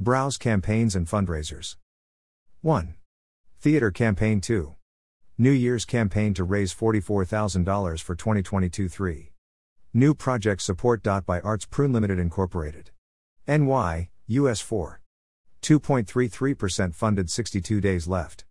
Browse campaigns and fundraisers. 1. Theater Campaign 2. New Year's campaign to raise $44,000 for 2022 3. New project support. By Arts Prune Limited Incorporated. NY, US 4. 2.33% funded 62 days left.